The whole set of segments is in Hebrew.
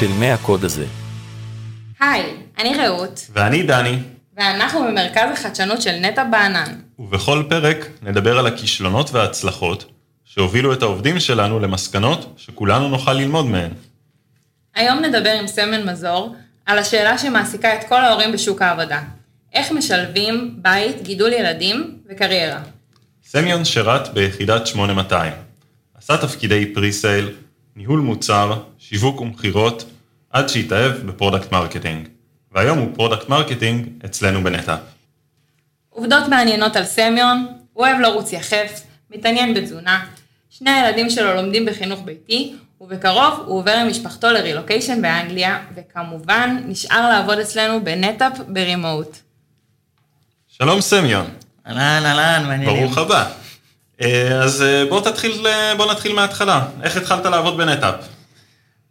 של 100 הקוד הזה. היי, אני רעות, ואני דני, ואנחנו במרכז החדשנות של נטע בענן. ובכל פרק נדבר על הכישלונות וההצלחות שהובילו את העובדים שלנו למסקנות שכולנו נוכל ללמוד מהן. היום נדבר עם סמן מזור על השאלה שמעסיקה את כל ההורים בשוק העבודה. איך משלבים בית, גידול ילדים וקריירה? סמיון שירת ביחידת 8200. עשה תפקידי pre-sale, ניהול מוצר, שיווק ומכירות, עד שהתאהב ב product marketing. והיום הוא product marketing אצלנו בנטאפ. עובדות מעניינות על סמיון, הוא אוהב לרוץ יחף, מתעניין בתזונה, שני הילדים שלו לומדים בחינוך ביתי, ובקרוב הוא עובר עם משפחתו לרילוקיישן באנגליה, וכמובן נשאר לעבוד אצלנו בנטאפ ב remote. שלום סמיון, אהלן, אהלן, מעניינים. ברוך הבא. אה, אז אה, בוא תתחיל, אה, בוא נתחיל מההתחלה. איך התחלת לעבוד בנטאפ?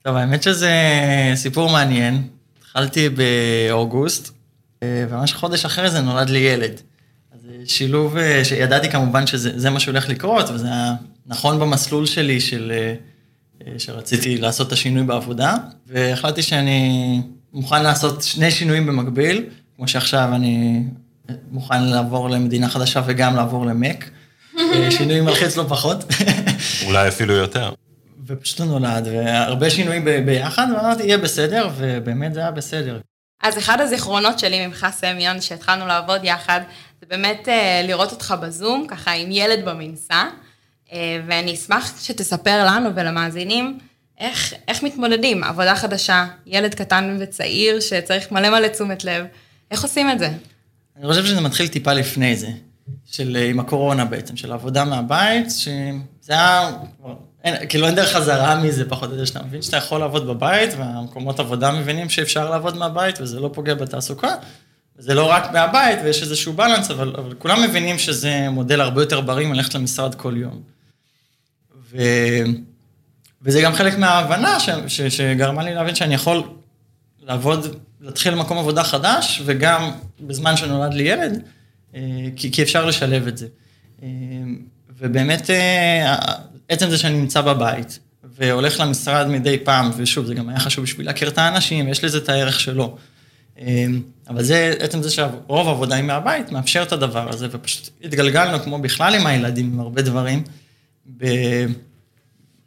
טוב, האמת שזה סיפור מעניין. התחלתי באוגוסט, וממש חודש אחרי זה נולד לי ילד. אז זה שילוב שידעתי כמובן שזה מה שהולך לקרות, וזה היה נכון במסלול שלי של, שרציתי לעשות את השינוי בעבודה, והחלטתי שאני מוכן לעשות שני שינויים במקביל, כמו שעכשיו אני מוכן לעבור למדינה חדשה וגם לעבור למק. שינוי מלחיץ לא פחות. אולי אפילו יותר. ופשוט הוא נולד, והרבה שינויים ביחד, ואמרתי, יהיה בסדר, ובאמת זה היה בסדר. אז אחד הזיכרונות שלי ממך, סמיון, שהתחלנו לעבוד יחד, זה באמת אה, לראות אותך בזום, ככה עם ילד במנסה, אה, ואני אשמח שתספר לנו ולמאזינים איך, איך מתמודדים, עבודה חדשה, ילד קטן וצעיר שצריך מלא מלא תשומת לב, איך עושים את זה? אני חושב שזה מתחיל טיפה לפני זה, של עם הקורונה בעצם, של עבודה מהבית, שזה היה, אין, כאילו אין דרך חזרה מזה פחות או יותר, שאתה מבין שאתה יכול לעבוד בבית, והמקומות עבודה מבינים שאפשר לעבוד מהבית, וזה לא פוגע בתעסוקה, וזה לא רק מהבית, ויש איזשהו בלנס, אבל, אבל כולם מבינים שזה מודל הרבה יותר בריא מלכת למשרד כל יום. ו... וזה גם חלק מההבנה ש... ש... שגרמה לי להבין שאני יכול לעבוד, להתחיל מקום עבודה חדש, וגם בזמן שנולד לי ילד, אה, כי, כי אפשר לשלב את זה. אה, ובאמת, אה, עצם זה שאני נמצא בבית, והולך למשרד מדי פעם, ושוב, זה גם היה חשוב בשביל להכיר את האנשים, יש לזה את הערך שלו. אבל זה, עצם זה שרוב העבודה היא מהבית, מאפשר את הדבר הזה, ופשוט התגלגלנו, כמו בכלל עם הילדים, עם הרבה דברים, ב,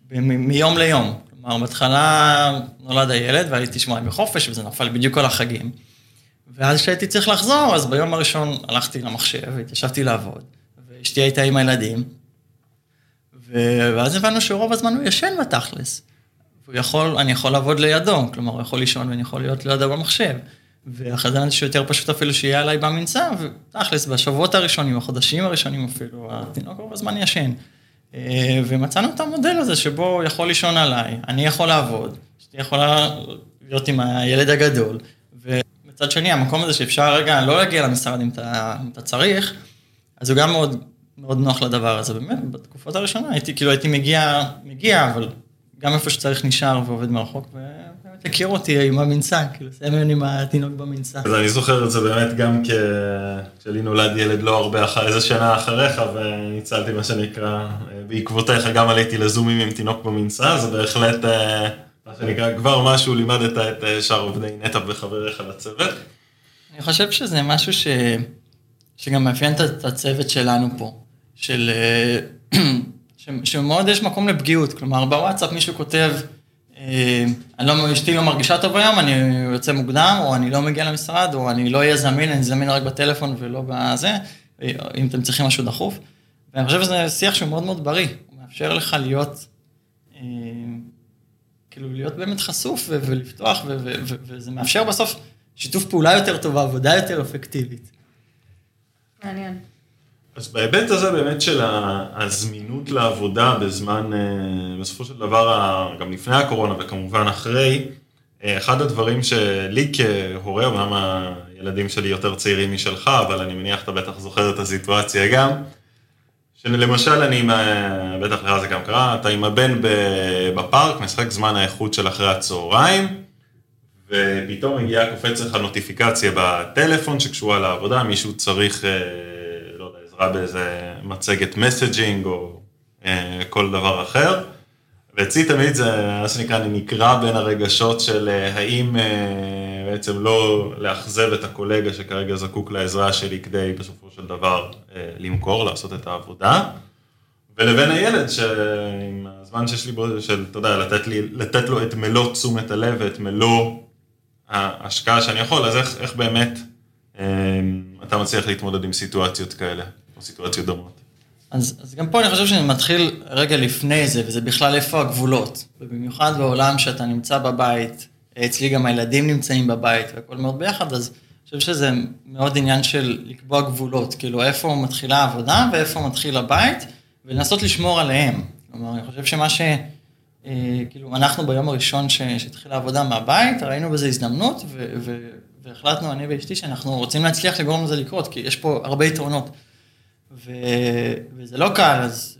ב, מיום ליום. כלומר, בהתחלה נולד הילד, והייתי שבועיים בחופש, וזה נפל בדיוק על החגים. ואז כשהייתי צריך לחזור, אז ביום הראשון הלכתי למחשב, והתיישבתי לעבוד, ואשתי הייתה עם הילדים, ואז הבנו שרוב הזמן הוא ישן בתכלס. הוא יכול, אני יכול לעבוד לידו, כלומר, הוא יכול לישון ואני יכול להיות לידו במחשב. זה שיותר פשוט אפילו שיהיה עליי במנסה, ותכלס, בשבועות הראשונים, בחודשים הראשונים אפילו, התינוק רוב הזמן ישן. אה, ומצאנו את המודל הזה שבו הוא יכול לישון עליי, אני יכול לעבוד, אשתי יכולה להיות עם הילד הגדול, ומצד שני, המקום הזה שאפשר רגע לא להגיע למשרד אם אתה, אם אתה צריך, אז הוא גם מאוד, מאוד נוח לדבר הזה. באמת, בתקופות הראשונות הייתי, כאילו הייתי מגיע, מגיע, אבל גם איפה שצריך נשאר ועובד מרחוק, ובאמת הכיר אותי עם המנסה, כאילו סמיון עם התינוק במנסה. אז אני זוכר את זה באמת גם כשלי נולד ילד לא הרבה אחר, איזה שנה אחריך, וניצלתי מה שנקרא, בעקבותיך גם עליתי לזומים עם תינוק במנסה, זה בהחלט, אה, מה שנקרא, כבר משהו לימדת את אה, שאר עובדי נטע וחבריך לצוות. אני חושב שזה משהו ש... שגם מאפיין את הצוות שלנו פה, של... אה, שמאוד יש מקום לפגיעות, כלומר בוואטסאפ מישהו כותב, אה, אני לא, אשתי לא מרגישה טוב היום, אני יוצא מוקדם, או אני לא מגיע למשרד, או אני לא אהיה זמין, אני זמין רק בטלפון ולא בזה, אם אתם צריכים משהו דחוף. ואני חושב שזה שיח שהוא מאוד מאוד בריא, הוא מאפשר לך להיות, אה, כאילו להיות באמת חשוף ולפתוח, וזה מאפשר בסוף שיתוף פעולה יותר טוב, עבודה יותר אפקטיבית. מעניין. אז בהיבט הזה באמת של הזמינות לעבודה בזמן, אה, בסופו של דבר, גם לפני הקורונה וכמובן אחרי, אה, אחד הדברים שלי כהורה, אומנם הילדים שלי יותר צעירים משלך, אבל אני מניח אתה בטח זוכר את הסיטואציה גם, שלמשל אני, בטח לך זה גם קרה, אתה עם הבן בפארק, משחק זמן האיכות של אחרי הצהריים, ופתאום מגיעה, קופץ לך נוטיפיקציה בטלפון שקשורה לעבודה, מישהו צריך... אה, עזרה באיזה מצגת מסג'ינג או אה, כל דבר אחר, ואצלי תמיד זה, מה שנקרא, אני נקרע בין הרגשות של אה, האם אה, בעצם לא לאכזב את הקולגה שכרגע זקוק לעזרה שלי כדי בסופו של דבר אה, למכור, לעשות את העבודה, ולבין הילד שעם הזמן שיש לי של, אתה יודע, לתת, לי, לתת לו את מלוא תשומת הלב ואת מלוא ההשקעה שאני יכול, אז איך, איך באמת אתה מצליח להתמודד עם סיטואציות כאלה, או סיטואציות דומות? אז, אז גם פה אני חושב שאני מתחיל רגע לפני זה, וזה בכלל איפה הגבולות. ובמיוחד בעולם שאתה נמצא בבית, אצלי גם הילדים נמצאים בבית והכל מאוד ביחד, אז אני חושב שזה מאוד עניין של לקבוע גבולות, כאילו איפה מתחילה העבודה ואיפה מתחיל הבית, ולנסות לשמור עליהם. כלומר, אני חושב שמה ש... אה, כאילו, אנחנו ביום הראשון שהתחילה העבודה מהבית, ראינו בזה הזדמנות, ו- ו- והחלטנו, אני ואשתי, שאנחנו רוצים להצליח לגרום לזה לקרות, כי יש פה הרבה יתרונות. ו... וזה לא קל, אז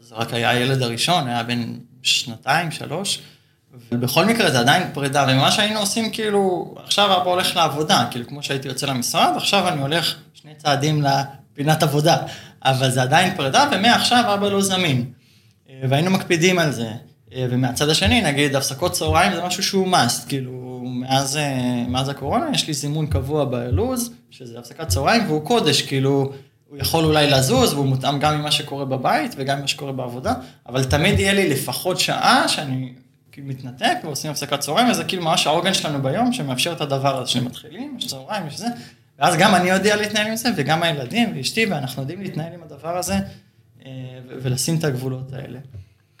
זה רק היה הילד הראשון, היה בן שנתיים, שלוש, ובכל מקרה זה עדיין פרידה, ומה שהיינו עושים כאילו, עכשיו אבא הולך לעבודה, כאילו כמו שהייתי יוצא למשרד, עכשיו אני הולך שני צעדים לפינת עבודה, אבל זה עדיין פרידה, ומעכשיו אבא לא זמין. והיינו מקפידים על זה. ומהצד השני, נגיד, הפסקות צהריים זה משהו שהוא must, כאילו, מאז, מאז הקורונה יש לי זימון קבוע בלוז, שזה הפסקת צהריים, והוא קודש, כאילו, הוא יכול אולי לזוז, והוא מותאם גם ממה שקורה בבית וגם ממה שקורה בעבודה, אבל תמיד יהיה לי לפחות שעה שאני כאילו מתנתק ועושים הפסקת צהריים, וזה כאילו ממש העוגן שלנו ביום שמאפשר את הדבר הזה שמתחילים, יש צהריים, יש זה, ואז גם אני יודע להתנהל עם זה, וגם הילדים ואשתי, ואנחנו יודעים להתנהל עם הדבר הזה, אה, ולשים את הגבולות האלה.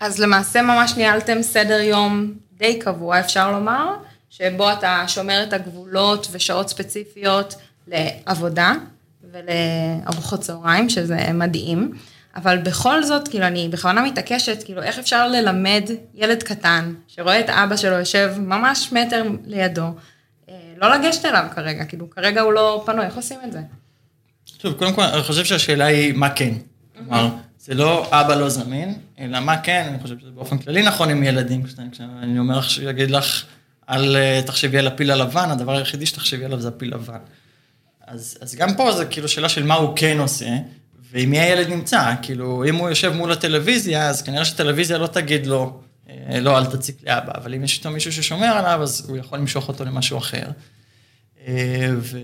אז למעשה ממש ניהלתם סדר יום די קבוע, אפשר לומר, שבו אתה שומר את הגבולות ושעות ספציפיות לעבודה, ולארוחות צהריים, שזה מדהים. אבל בכל זאת, כאילו, אני בכוונה מתעקשת, כאילו, איך אפשר ללמד ילד קטן, שרואה את אבא שלו יושב ממש מטר לידו, אה, לא לגשת אליו כרגע, כאילו, כרגע הוא לא פנוי, איך עושים את זה? טוב, קודם כל, אני חושב שהשאלה היא מה כן. כלומר, זה לא אבא לא זמין, אלא מה כן, אני חושב שזה באופן כללי נכון עם ילדים, כשאני אומר לך, שיגיד לך, אל אה, תחשבי על הפיל הלבן, הדבר היחידי שתחשבי עליו זה הפיל לבן. אז, אז גם פה זה כאילו שאלה של מה הוא כן עושה, ועם מי הילד נמצא, כאילו, אם הוא יושב מול הטלוויזיה, אז כנראה שהטלוויזיה לא תגיד לו, אה, לא, אל תציק לאבא, אבל אם יש איתו מישהו ששומר עליו, אז הוא יכול למשוך אותו למשהו אחר. אה, ו...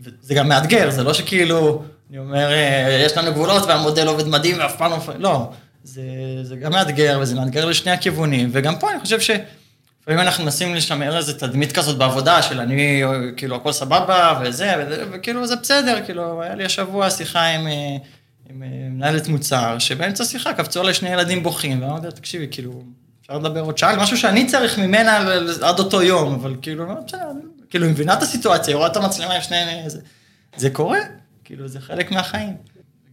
וזה גם מאתגר, זה לא שכאילו, אני אומר, אה, יש לנו גבולות והמודל עובד מדהים ואף פעם לא... לא, זה, זה גם מאתגר, וזה מאתגר לשני הכיוונים, וגם פה אני חושב ש... לפעמים אנחנו מנסים לשמר איזה תדמית כזאת בעבודה של אני, כאילו, הכל סבבה וזה, וכאילו זה בסדר, כאילו, היה לי השבוע שיחה עם, אה, עם אה, מנהלת מוצר, שבאמצע שיחה קפצו עלי שני ילדים בוכים, ואמרתי לה, תקשיבי, כאילו, אפשר לדבר עוד שעה, משהו שאני צריך ממנה עד אותו יום, אבל כאילו, לא, בסדר, כאילו, היא מבינה את הסיטואציה, היא רואה את המצלמה עם שני... זה, זה קורה, כאילו, זה חלק מהחיים.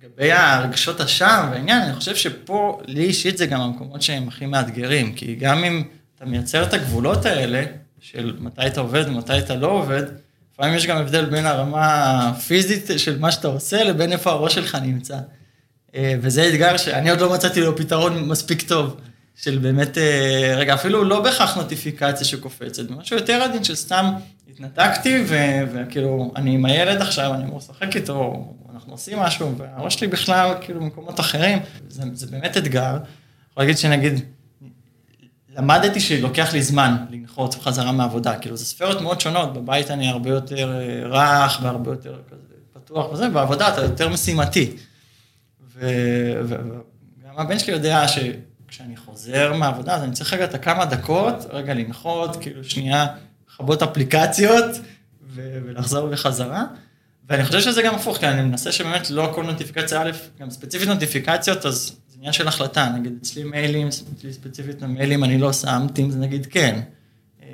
לגבי הרגשות אשם והעניין, אני חושב שפה, לי אישית זה גם המקומות שהם הכי מאתגרים, כי גם אם... אתה מייצר את הגבולות האלה, של מתי אתה עובד ומתי אתה לא עובד, לפעמים יש גם הבדל בין הרמה הפיזית של מה שאתה עושה לבין איפה הראש שלך נמצא. אה, וזה אתגר שאני עוד לא מצאתי לו פתרון מספיק טוב, של באמת, אה, רגע, אפילו לא בהכרח נוטיפיקציה שקופצת, משהו יותר עדין של סתם התנתקתי, וכאילו, אני עם הילד עכשיו, אני אמור לשחק איתו, אנחנו עושים משהו, והראש שלי בכלל, כאילו, במקומות אחרים, זה, זה באמת אתגר. אני יכול להגיד שנגיד, למדתי שלוקח לי זמן לנחות חזרה מהעבודה, כאילו זה ספרות מאוד שונות, בבית אני הרבה יותר אה, רך והרבה יותר כזה פתוח וזה, בעבודה אתה יותר משימתי. וגם הבן שלי יודע שכשאני חוזר מהעבודה, אז אני צריך רגע את הכמה דקות, רגע לנחות, כאילו שנייה, לכבות אפליקציות ולחזור בחזרה. ואני חושב שזה גם הפוך, כי אני מנסה שבאמת לא כל נוטיפיקציה א', גם ספציפית נוטיפיקציות, אז עניין של החלטה, נגיד אצלי מיילים, אצלי ספציפית המיילים אני לא שם, זה נגיד כן. אה,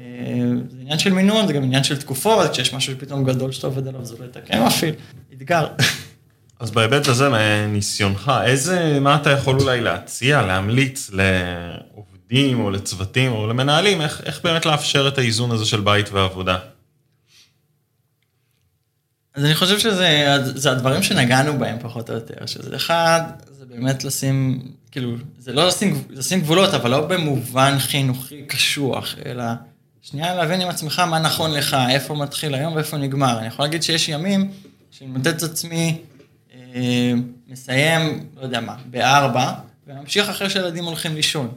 זה עניין של מינון, זה גם עניין של תקופות, כשיש משהו פתאום גדול שאתה עובד עליו, זה לא יתקן מפעיל, אתגר. אז בהיבט הזה, מניסיונך, איזה, מה אתה יכול אולי להציע, להמליץ לעובדים או לצוותים או למנהלים, איך, איך באמת לאפשר את האיזון הזה של בית ועבודה? אז אני חושב שזה הדברים שנגענו בהם פחות או יותר, שזה אחד, זה באמת לשים, כאילו, זה לא לשים, לשים גבולות, אבל לא במובן חינוכי קשוח, אלא שנייה להבין עם עצמך מה נכון לך, איפה מתחיל היום ואיפה נגמר. אני יכול להגיד שיש ימים שאני מודד את עצמי, אה, מסיים, לא יודע מה, בארבע, וממשיך אחרי שילדים הולכים לישון.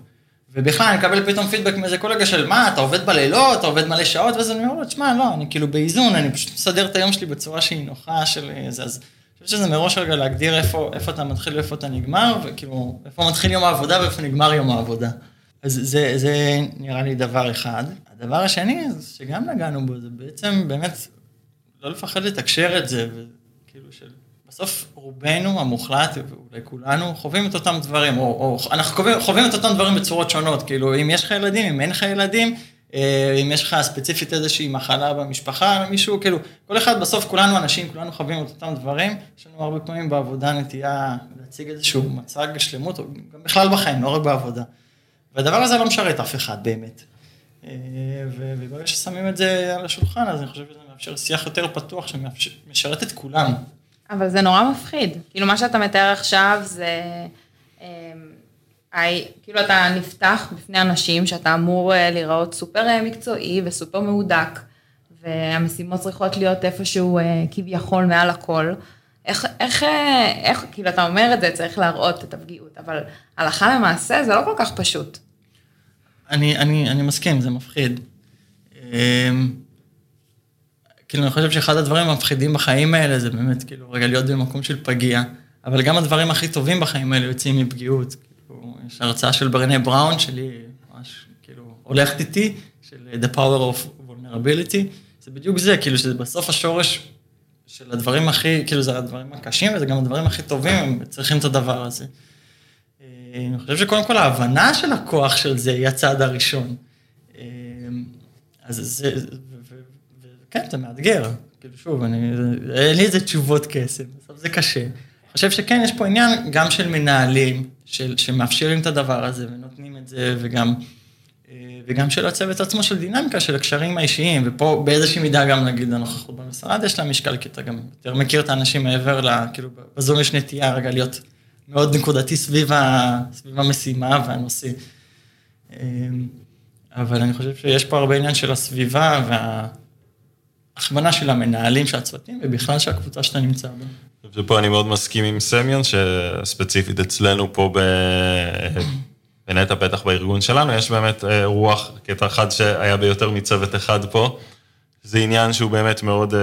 ובכלל, אני מקבל פתאום פידבק מאיזה קולגה של, מה, אתה עובד בלילות, אתה עובד מלא שעות, ואז אני אומר לו, תשמע, לא, אני כאילו באיזון, אני פשוט מסדר את היום שלי בצורה שהיא נוחה של זה, אז אני חושב שזה מראש רגע להגדיר איפה, איפה אתה מתחיל ואיפה אתה נגמר, וכאילו, איפה מתחיל יום העבודה ואיפה נגמר יום העבודה. אז זה, זה נראה לי דבר אחד. הדבר השני, שגם נגענו בו, זה בעצם באמת לא לפחד לתקשר את זה, וכאילו של... בסוף רובנו המוחלט, ואולי כולנו, חווים את אותם דברים, או, או אנחנו חווים, חווים את אותם דברים בצורות שונות, כאילו אם יש לך ילדים, אם אין לך ילדים, אם יש לך ספציפית איזושהי מחלה במשפחה, מישהו, כאילו, כל אחד בסוף, כולנו אנשים, כולנו חווים את אותם דברים, יש לנו הרבה פעמים בעבודה נטייה להציג איזשהו מצג שלמות, גם בכלל בחיים, לא רק בעבודה. והדבר הזה לא משרת אף אחד באמת. אה, וברגע ששמים את זה על השולחן, אז אני חושב שזה מאפשר שיח יותר פתוח שמשרת את כולם. אבל זה נורא מפחיד. כאילו, מה שאתה מתאר עכשיו זה... אמ, כאילו אתה נפתח בפני אנשים שאתה אמור אה, להיראות סופר אה, מקצועי וסופר מהודק, והמשימות צריכות להיות איפשהו אה, כביכול מעל הכל. איך, איך, איך, כאילו אתה אומר את זה, צריך להראות את הפגיעות, אבל הלכה למעשה זה לא כל כך פשוט. אני, אני, אני מסכים, זה מפחיד. אמ, כאילו, אני חושב שאחד הדברים המפחידים בחיים האלה זה באמת, כאילו, רגע להיות במקום של פגיע, אבל גם הדברים הכי טובים בחיים האלה יוצאים מפגיעות. יש הרצאה של ברנה בראון, שלי ממש, כאילו, הולכת איתי, של The Power of Vulnerability, זה בדיוק זה, כאילו, שזה בסוף השורש של הדברים הכי, כאילו, זה הדברים הקשים, וזה גם הדברים הכי טובים, הם צריכים את הדבר הזה. אה, אני חושב שקודם כל ההבנה של הכוח של זה היא הצעד הראשון. אה, אז זה, כן, זה מאתגר. כאילו, שוב, אני, אין לי איזה תשובות קסם, בסוף זה קשה. אני חושב שכן, יש פה עניין גם של מנהלים, של, שמאפשרים את הדבר הזה ונותנים את זה, וגם, אה, וגם של הצוות עצמו של דינמיקה, של הקשרים האישיים, ופה באיזושהי מידה גם נגיד הנוכחות במשרד יש לה משקל, כי אתה גם יותר מכיר את האנשים מעבר ל... כאילו, בזום יש נטייה רגע להיות מאוד נקודתי סביב, ה, סביב המשימה והנושא. אה, אבל אני חושב שיש פה הרבה עניין של הסביבה וה... הכוונה של המנהלים של הצוותים, ובכלל של הקבוצה שאתה נמצא בה. ופה אני מאוד מסכים עם סמיון, שספציפית אצלנו פה ב... בנטע, בטח בארגון שלנו, יש באמת אה, רוח, קטע אחד שהיה ביותר מצוות אחד פה. זה עניין שהוא באמת מאוד אה,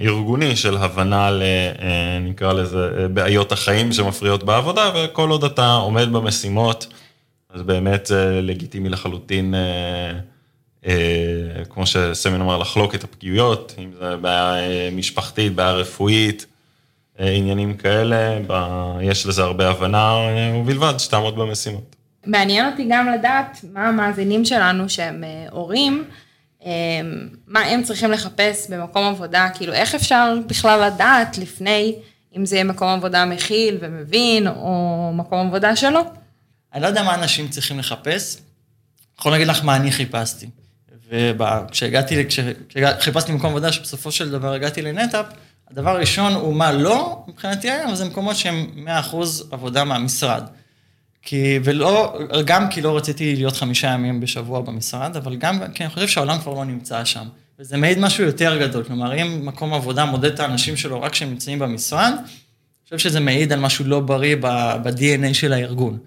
ארגוני, של הבנה ל... אה, נקרא לזה, בעיות החיים שמפריעות בעבודה, וכל עוד אתה עומד במשימות, אז באמת לגיטימי לחלוטין כמו שסמיון אמר, לחלוק את הפגיעויות, אם זה בעיה אה, משפחתית, בעיה רפואית, אה, עניינים כאלה, יש לזה הרבה הבנה, ובלבד שתעמוד במשימות. מעניין אותי גם לדעת מה המאזינים שלנו שהם הורים, מה הם צריכים לחפש במקום עבודה, כאילו איך אפשר בכלל לדעת לפני אם זה יהיה מקום עבודה מכיל ומבין, או מקום עבודה שלא? אני לא יודע מה אנשים צריכים לחפש, יכול להגיד לך מה אני חיפשתי. וכשהגעתי, כשחיפשתי מקום עבודה שבסופו של דבר הגעתי לנטאפ, הדבר הראשון הוא מה לא, מבחינתי היום, זה מקומות שהם 100% עבודה מהמשרד. כי, ולא, גם כי לא רציתי להיות חמישה ימים בשבוע במשרד, אבל גם כי אני חושב שהעולם כבר לא נמצא שם. וזה מעיד משהו יותר גדול, כלומר, אם מקום עבודה מודד את האנשים שלו רק כשהם נמצאים במשרד, אני חושב שזה מעיד על משהו לא בריא ב-DNA של הארגון.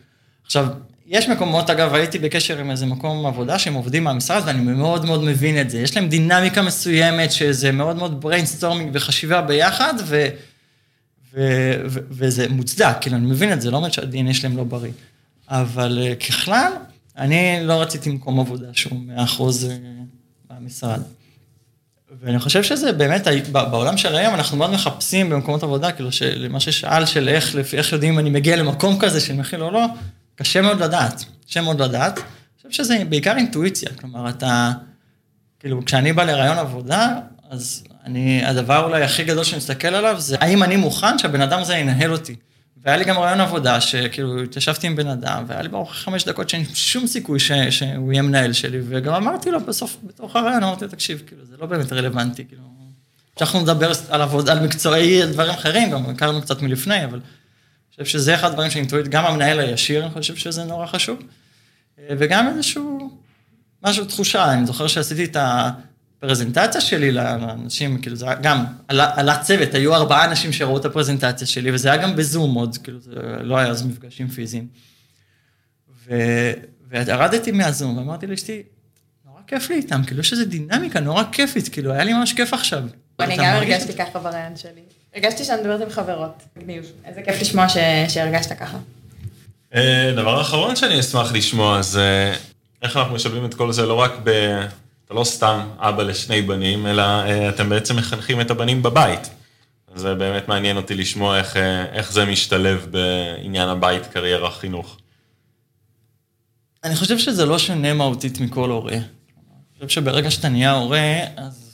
עכשיו, יש מקומות, אגב, הייתי בקשר עם איזה מקום עבודה שהם עובדים מהמשרד, ואני מאוד מאוד מבין את זה. יש להם דינמיקה מסוימת, שזה מאוד מאוד brainstorming וחשיבה ביחד, ו, ו, ו, וזה מוצדק, כאילו, אני מבין את זה, לא אומר שהדנ"א שלהם לא בריא. אבל uh, ככלל, אני לא רציתי מקום עבודה שהוא 100% מהמשרד. ואני חושב שזה באמת, בעולם של היום אנחנו מאוד מחפשים במקומות עבודה, כאילו, למה ששאל של איך, איך יודעים אם אני מגיע למקום כזה של מכיל או לא, קשה מאוד לדעת, קשה מאוד לדעת. אני חושב שזה בעיקר אינטואיציה, כלומר, אתה, כאילו, כשאני בא לרעיון עבודה, אז אני, הדבר אולי הכי גדול שאני מסתכל עליו, זה האם אני מוכן שהבן אדם הזה ינהל אותי. והיה לי גם רעיון עבודה, שכאילו, התיישבתי עם בן אדם, והיה לי ברוך חמש דקות שאין שום סיכוי ש, שהוא יהיה מנהל שלי, וגם אמרתי לו בסוף, בתוך הרעיון, אמרתי לו, תקשיב, כאילו, זה לא באמת רלוונטי, כאילו, כשאנחנו נדבר על עבודה, על מקצועי, דברים אחרים, גם הכרנו קצת מלפני, אבל חושב שזה אחד הדברים שאני אינטואיט, גם המנהל הישיר, אני חושב שזה נורא חשוב. אה, וגם איזשהו, משהו, תחושה, אני זוכר שעשיתי את הפרזנטציה שלי לאנשים, כאילו זה היה גם, על הצוות, היו ארבעה אנשים שראו את הפרזנטציה שלי, וזה היה גם בזום עוד, כאילו זה לא היה אז מפגשים פיזיים. ו, וירדתי מהזום ואמרתי לאשתי, נורא כיף לי איתם, כאילו יש איזו דינמיקה נורא כיפית, כאילו היה לי ממש כיף עכשיו. אני גם הרגשתי ככה ברעיון שלי. הרגשתי שאני מדברת עם חברות. מגניב. איזה כיף לשמוע ש- שהרגשת ככה. אה, דבר אחרון שאני אשמח לשמוע זה איך אנחנו משלבים את כל זה לא רק ב... אתה לא סתם אבא לשני בנים, אלא אה, אתם בעצם מחנכים את הבנים בבית. זה באמת מעניין אותי לשמוע איך, אה, איך זה משתלב בעניין הבית, קריירה, חינוך. אני חושב שזה לא שונה מהותית מכל הורה. אני חושב שברגע שאתה נהיה הורה, אז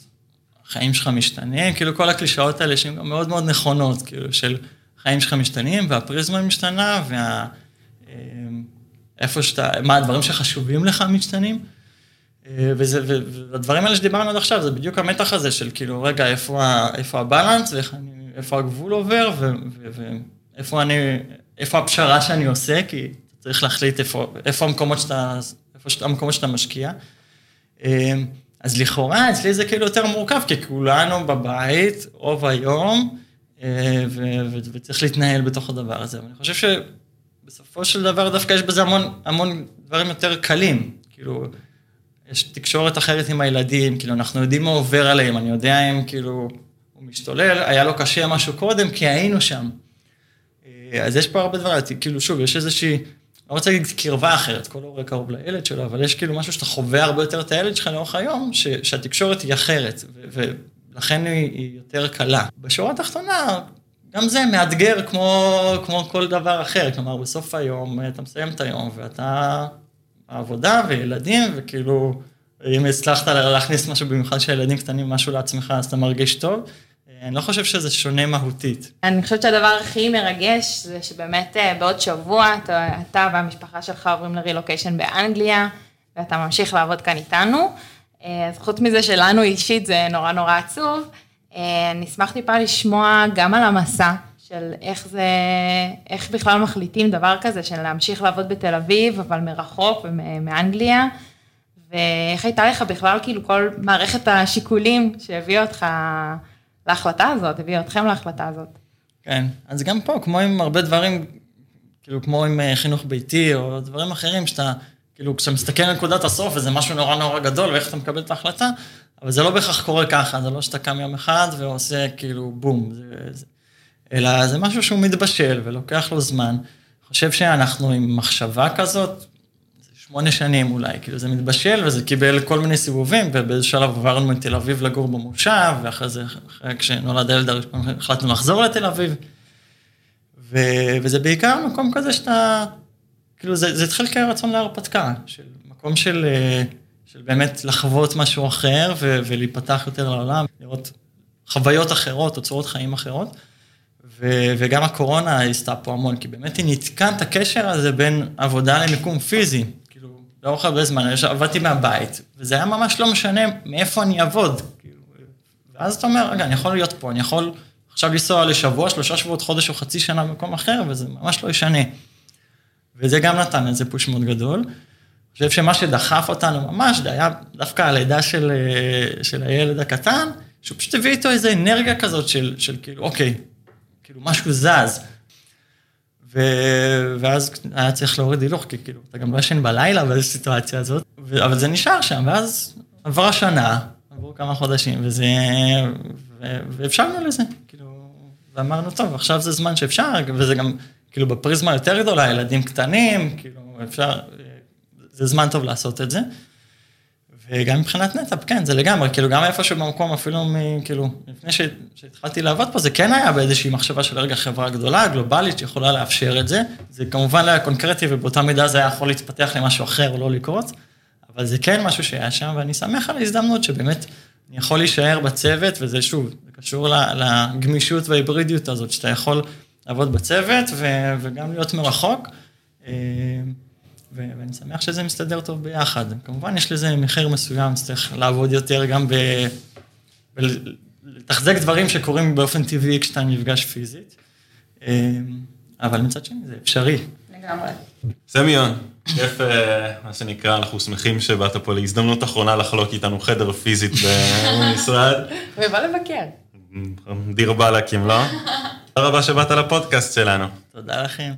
החיים שלך משתנים, כאילו כל הקלישאות האלה שהן גם מאוד מאוד נכונות, כאילו של החיים שלך משתנים, והפריזמה משתנה, וה... אה, שאתה, מה הדברים שחשובים לך משתנים. אה, וזה, והדברים האלה שדיברנו עד עכשיו, זה בדיוק המתח הזה של כאילו, רגע, איפה, איפה הבלנס, איפה הגבול עובר, ואיפה אני, איפה הפשרה שאני עושה, כי צריך להחליט איפה, איפה המקומות שאתה, איפה המקומות שאתה משקיע. אז לכאורה, אצלי זה כאילו יותר מורכב, כי כולנו בבית, רוב היום, אה, וצריך להתנהל בתוך הדבר הזה. ואני חושב שבסופו של דבר דווקא יש בזה המון, המון דברים יותר קלים. כאילו, יש תקשורת אחרת עם הילדים, כאילו, אנחנו יודעים מה עובר עליהם, אני יודע אם כאילו הוא משתולל, היה לו קשה משהו קודם, כי היינו שם. אה, אז יש פה הרבה דברים, כאילו, שוב, יש איזושהי, לא רוצה להגיד קרבה אחרת, כל הורה קרוב לילד שלו, אבל יש כאילו משהו שאתה חווה הרבה יותר את הילד שלך לאורך היום, ש, שהתקשורת היא אחרת, ו, ולכן היא, היא יותר קלה. בשורה התחתונה, גם זה מאתגר כמו, כמו כל דבר אחר, כלומר, בסוף היום אתה מסיים את היום, ואתה עבודה וילדים, וכאילו, אם הצלחת להכניס משהו, במיוחד שהילדים קטנים, משהו לעצמך, אז אתה מרגיש טוב. אני לא חושב שזה שונה מהותית. אני חושבת שהדבר הכי מרגש זה שבאמת אה, בעוד שבוע אתה, אתה והמשפחה שלך עוברים לרילוקיישן באנגליה, ואתה ממשיך לעבוד כאן איתנו. אה, אז חוץ מזה שלנו אישית זה נורא נורא עצוב, אה, אני אשמח טיפה לשמוע גם על המסע של איך זה, איך בכלל מחליטים דבר כזה של להמשיך לעבוד בתל אביב, אבל מרחוק ומאנגליה, ואיך הייתה לך בכלל כאילו כל מערכת השיקולים שהביאה אותך להחלטה הזאת, הביאה אתכם להחלטה הזאת. כן, אז גם פה, כמו עם הרבה דברים, כאילו כמו עם אה, חינוך ביתי או דברים אחרים, שאתה, כאילו כשאתה מסתכל על נקודת הסוף וזה משהו נורא נורא גדול ואיך אתה מקבל את ההחלטה, אבל זה לא בהכרח קורה ככה, זה לא שאתה קם יום אחד ועושה כאילו בום, זה, זה, אלא זה משהו שהוא מתבשל ולוקח לו זמן. אני חושב שאנחנו עם מחשבה כזאת, שמונה שנים אולי, כאילו זה מתבשל וזה קיבל כל מיני סיבובים, ובאיזה שלב עברנו מתל אביב לגור במושב, ואחרי זה, אחרי כשנולד הילד הראשון, החלטנו לחזור לתל אביב. ו, וזה בעיקר מקום כזה שאתה, כאילו זה, זה התחיל כרצון להרפתקה, של מקום של, אה, של באמת לחוות משהו אחר ו, ולהיפתח יותר לעולם, לראות חוויות אחרות, תוצאות חיים אחרות. ו, וגם הקורונה עשתה פה המון, כי באמת היא ניתקה את הקשר הזה בין עבודה למיקום פיזי. לאורך הרבה זמן, עבדתי מהבית, וזה היה ממש לא משנה מאיפה אני אעבוד. ואז אתה אומר, רגע, אני יכול להיות פה, אני יכול עכשיו לנסוע לשבוע, שלושה שבועות, חודש או חצי שנה במקום אחר, וזה ממש לא ישנה. וזה גם נתן איזה פוש מאוד גדול. אני חושב שמה שדחף אותנו ממש, זה היה דווקא הלידה של, של הילד הקטן, שהוא פשוט הביא איתו איזו אנרגיה כזאת של, של כאילו, אוקיי, כאילו משהו זז. ואז היה צריך להוריד הילוך, כי כאילו, אתה גם לא ישן בלילה בסיטואציה הזאת. אבל זה נשאר שם, ואז עברה שנה, עברו כמה חודשים, וזה... ואפשרנו לזה, כאילו, ואמרנו, טוב, עכשיו זה זמן שאפשר, וזה גם, כאילו, בפריזמה יותר גדולה, ילדים קטנים, כאילו, אפשר, זה זמן טוב לעשות את זה. וגם מבחינת נטאפ, כן, זה לגמרי, כאילו גם איפשהו במקום, אפילו מ, כאילו, לפני שהתחלתי לעבוד פה, זה כן היה באיזושהי מחשבה של רגע חברה גדולה, גלובלית, שיכולה לאפשר את זה. זה כמובן לא היה קונקרטי, ובאותה מידה זה היה יכול להתפתח למשהו אחר או לא לקרות, אבל זה כן משהו שהיה שם, ואני שמח על ההזדמנות שבאמת אני יכול להישאר בצוות, וזה שוב, זה קשור לגמישות וההיברידיות הזאת, שאתה יכול לעבוד בצוות ו, וגם להיות מרחוק. ואני שמח שזה מסתדר טוב ביחד. כמובן, יש לזה מחיר מסוים, צריך לעבוד יותר גם ב... ולתחזק דברים שקורים באופן טבעי כשאתה נפגש פיזית, אבל מצד שני זה אפשרי. לגמרי. סמיון, כיף, מה שנקרא, אנחנו שמחים שבאת פה להזדמנות אחרונה לחלוק איתנו חדר פיזית במשרד. ובא לבקר. דיר באלקים, לא? תודה רבה שבאת לפודקאסט שלנו. תודה לכם.